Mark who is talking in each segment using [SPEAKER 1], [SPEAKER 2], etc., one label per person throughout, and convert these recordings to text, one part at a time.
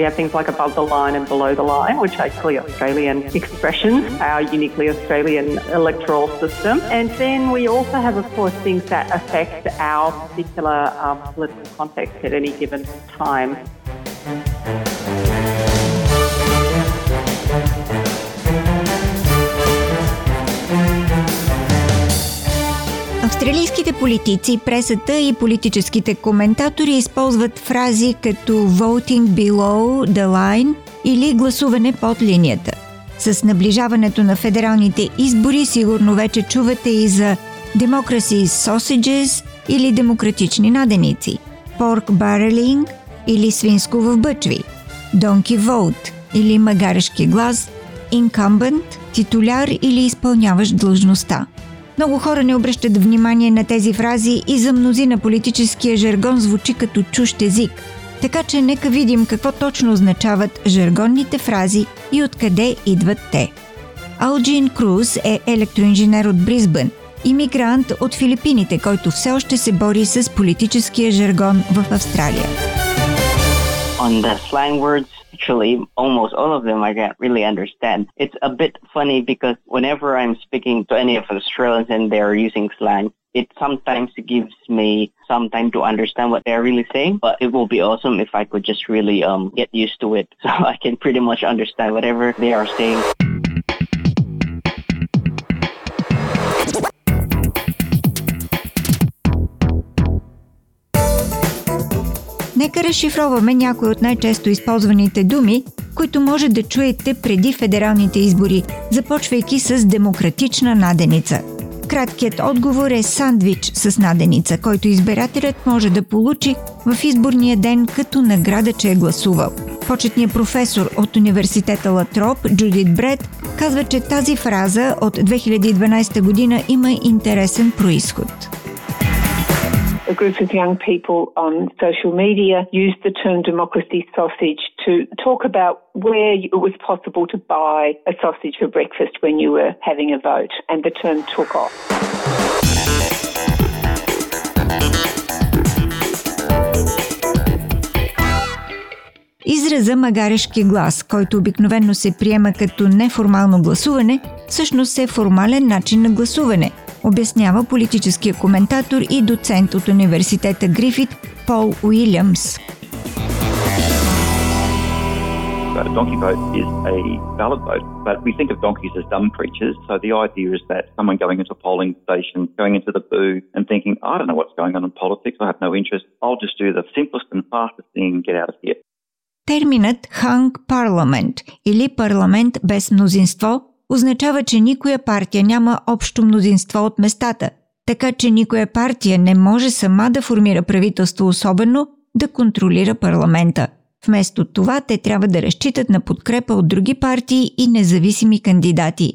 [SPEAKER 1] We have things like above the line and below the line, which are clearly Australian expressions, our uniquely Australian electoral system. And then we also have, of course, things that affect our particular um, political context at any given time.
[SPEAKER 2] Политици, пресата и политическите коментатори използват фрази като voting below the line или гласуване под линията. С наближаването на федералните избори сигурно вече чувате и за democracy sausages или демократични наденици, pork barreling или свинско в бъчви, donkey vote или магарешки глас, incumbent, титуляр или изпълняващ длъжността – много хора не обръщат внимание на тези фрази и за мнозина политическия жаргон звучи като чущ език. Така че нека видим какво точно означават жаргонните фрази и откъде идват те. Алджин Круз е електроинженер от Бризбън, иммигрант от Филипините, който все още се бори с политическия жаргон в Австралия.
[SPEAKER 3] On the slang words, actually almost all of them I can't really understand. It's a bit funny because whenever I'm speaking to any of the Australians and they're using slang, it sometimes gives me some time to understand what they're really saying, but it will be awesome if I could just really um, get used to it so I can pretty much understand whatever they are saying.
[SPEAKER 2] Нека разшифроваме някои от най-често използваните думи, които може да чуете преди федералните избори, започвайки с демократична наденица. Краткият отговор е сандвич с наденица, който избирателят може да получи в изборния ден като награда, че е гласувал. Почетният професор от университета Латроп, Джудит Бред, казва, че тази фраза от 2012 година има интересен происход.
[SPEAKER 4] A group of young people on social media used the term democracy sausage to talk about where it was possible to buy a sausage for breakfast when you were having a vote, and the term took off.
[SPEAKER 2] Израза магарешки глас, който обикновено се приема като неформално гласуване, всъщност е формален начин на гласуване – обяснява политическия коментатор и доцент от университета Грифит Пол Уилямс.
[SPEAKER 5] a donkey vote is a valid vote, but we think of donkeys as dumb creatures. So the idea is that someone going into a polling station, going into the booth and thinking, I don't know what's going on in politics, I have no interest, I'll just do the simplest and fastest thing and get out of here.
[SPEAKER 2] Терминът Hung Parliament или парламент без мнозинство означава, че никоя партия няма общо мнозинство от местата, така че никоя партия не може сама да формира правителство, особено да контролира парламента. Вместо това те трябва да разчитат на подкрепа от други партии и независими кандидати.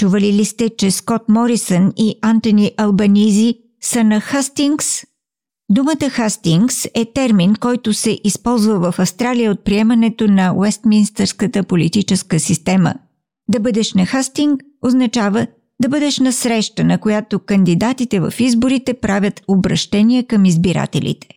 [SPEAKER 2] Чували ли сте, че Скот Морисън и Антони Албанизи са на Хастингс? Думата Хастингс е термин, който се използва в Австралия от приемането на Уестминстърската политическа система – да бъдеш на Хастинг означава да бъдеш на среща, на която кандидатите в изборите правят обращения към избирателите.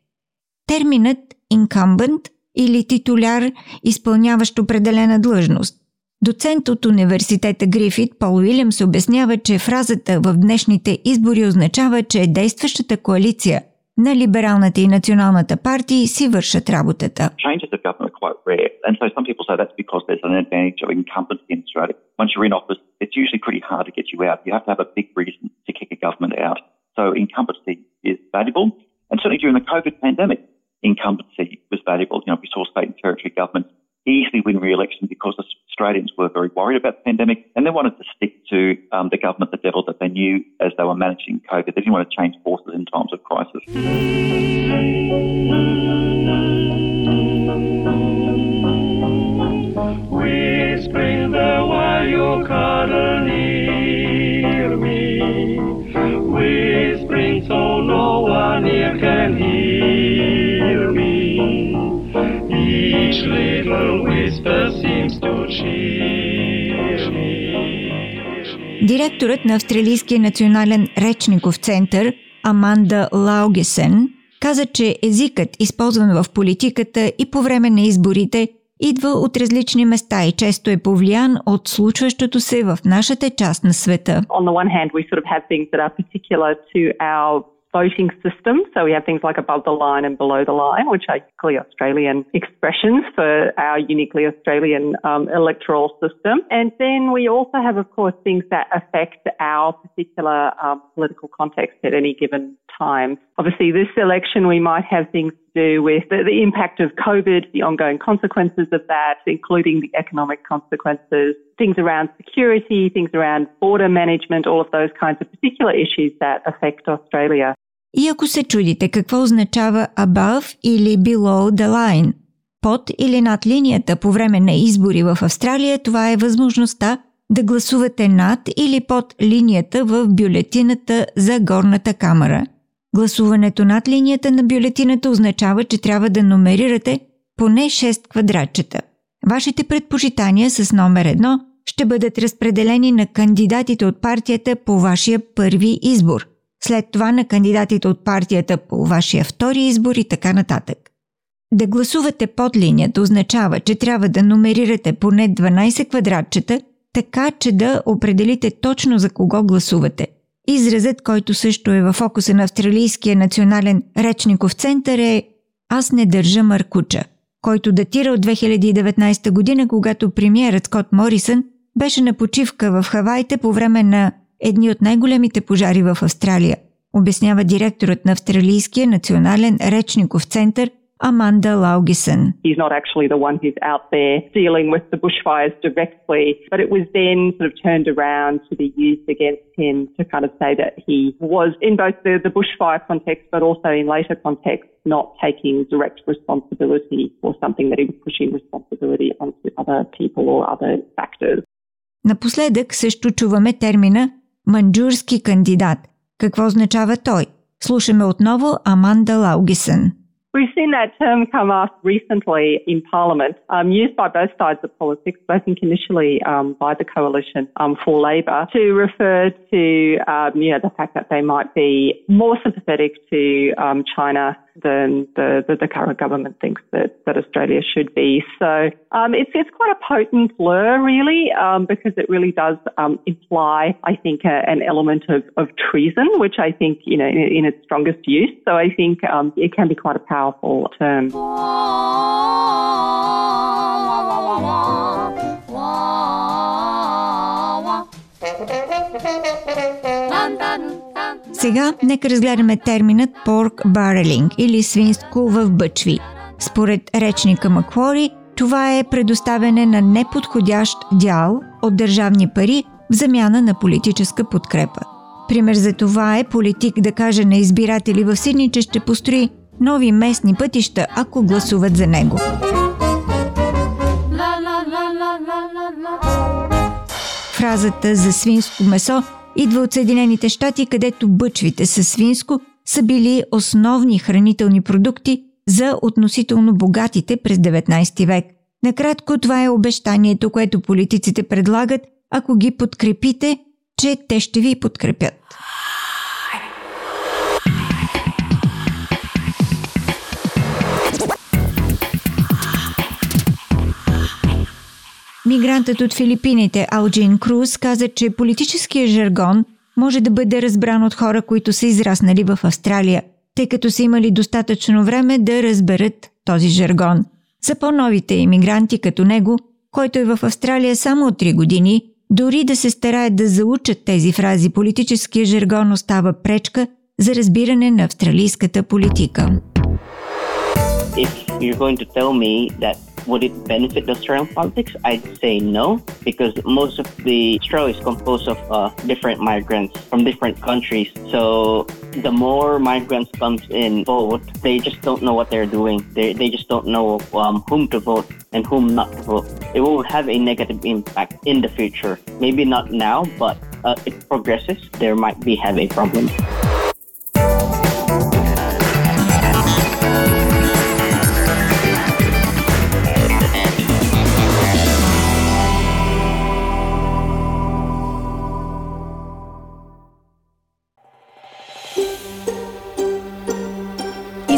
[SPEAKER 2] Терминът incumbent или титуляр, изпълняващ определена длъжност. Доцент от университета Грифит Пол Уилямс обяснява, че фразата в днешните избори означава, че действащата коалиция – на либералната и националната партии си вършат работата.
[SPEAKER 5] Changes of government are quite rare, and so some people say that's because there's an advantage of incumbency in Australia. Once you're in office, it's usually pretty hard to get you out. You have to have a big reason to kick a government out. So incumbency is valuable, and certainly during the COVID pandemic, incumbency was valuable. You know, we saw state and territory governments easily win re-election because Australians were very worried about the pandemic and they wanted to stick to um, the government, the devil that they knew as they were managing COVID. They didn't want to change forces in times of crisis.
[SPEAKER 6] Whispering the while you cuddle near me, whispering so no one here can hear me. Each little whisper seems to cheer me.
[SPEAKER 2] Директорът на Австралийския национален речников център Аманда Лаугесен каза, че езикът, използван в политиката и по време на изборите, идва от различни места и често е повлиян от случващото се в нашата част на света.
[SPEAKER 1] On the one hand, we sort of have things that are particular to our voting system. So we have things like above the line and below the line, which are clearly Australian expressions for our uniquely Australian um, electoral system. And then we also have, of course, things that affect our particular um, political context at any given time. Obviously, this election, we might have things to do with the, the impact of COVID, the ongoing consequences of that, including the economic consequences, things around security, things around border management, all of those kinds of particular issues that affect Australia.
[SPEAKER 2] И ако се чудите какво означава above или below the line, под или над линията по време на избори в Австралия, това е възможността да гласувате над или под линията в бюлетината за горната камера. Гласуването над линията на бюлетината означава, че трябва да номерирате поне 6 квадратчета. Вашите предпочитания с номер 1 ще бъдат разпределени на кандидатите от партията по вашия първи избор, след това на кандидатите от партията по вашия втори избор и така нататък. Да гласувате под линията означава, че трябва да номерирате поне 12 квадратчета, така че да определите точно за кого гласувате. Изразът, който също е в фокуса на Австралийския национален речников център е «Аз не държа маркуча», който датира от 2019 година, когато премиерът Скот Морисън беше на почивка в Хавайте по време на едни от най-големите пожари в Австралия, обяснява директорът на Австралийския национален речников център Amanda Laugesen.
[SPEAKER 1] He's not actually the one who's out there dealing with the bushfires directly, but it was then sort of turned around to be used against him to kind of say that he was in both the, the bushfire context, but also in later context, not taking direct responsibility for something that he was pushing responsibility onto other people or other factors.
[SPEAKER 2] Напоследък също чуваме термина манджурски кандидат. Какво означава той? Слушаме отново Аманда Лаугисън.
[SPEAKER 1] We've seen that term come up recently in Parliament, um, used by both sides of politics, but I think initially um, by the coalition um, for Labor, to refer to um, you know the fact that they might be more sympathetic to um, China than the, the, the, current government thinks that, that Australia should be. So um, it's, it's quite a potent blur, really, um, because it really does um, imply, I think, a, an element of, of treason, which I think, you know, in, in its strongest use. So I think um, it can be quite a powerful term.
[SPEAKER 2] Сега нека разгледаме терминът pork barreling или свинско в бъчви. Според речника Маквори, това е предоставяне на неподходящ дял от държавни пари в замяна на политическа подкрепа. Пример за това е политик да каже на избиратели в Сидни, че ще построи нови местни пътища, ако гласуват за него. Фразата за свинско месо идва от Съединените щати, където бъчвите със свинско са били основни хранителни продукти за относително богатите през 19 век. Накратко това е обещанието, което политиците предлагат, ако ги подкрепите, че те ще ви подкрепят. Мигрантът от Филипините Алджин Круз каза, че политическия жаргон може да бъде разбран от хора, които са израснали в Австралия, тъй като са имали достатъчно време да разберат този жаргон. За по-новите иммигранти като него, който е в Австралия само от 3 години, дори да се стараят да заучат тези фрази, политическия жаргон остава пречка за разбиране на австралийската политика.
[SPEAKER 3] If you're going to tell me that would it benefit the Australian politics? I'd say no, because most of the Australia is composed of uh, different migrants from different countries. So the more migrants comes in vote, they just don't know what they're doing. They, they just don't know um, whom to vote and whom not to vote. It will have a negative impact in the future. Maybe not now, but uh, it progresses, there might be have a problem.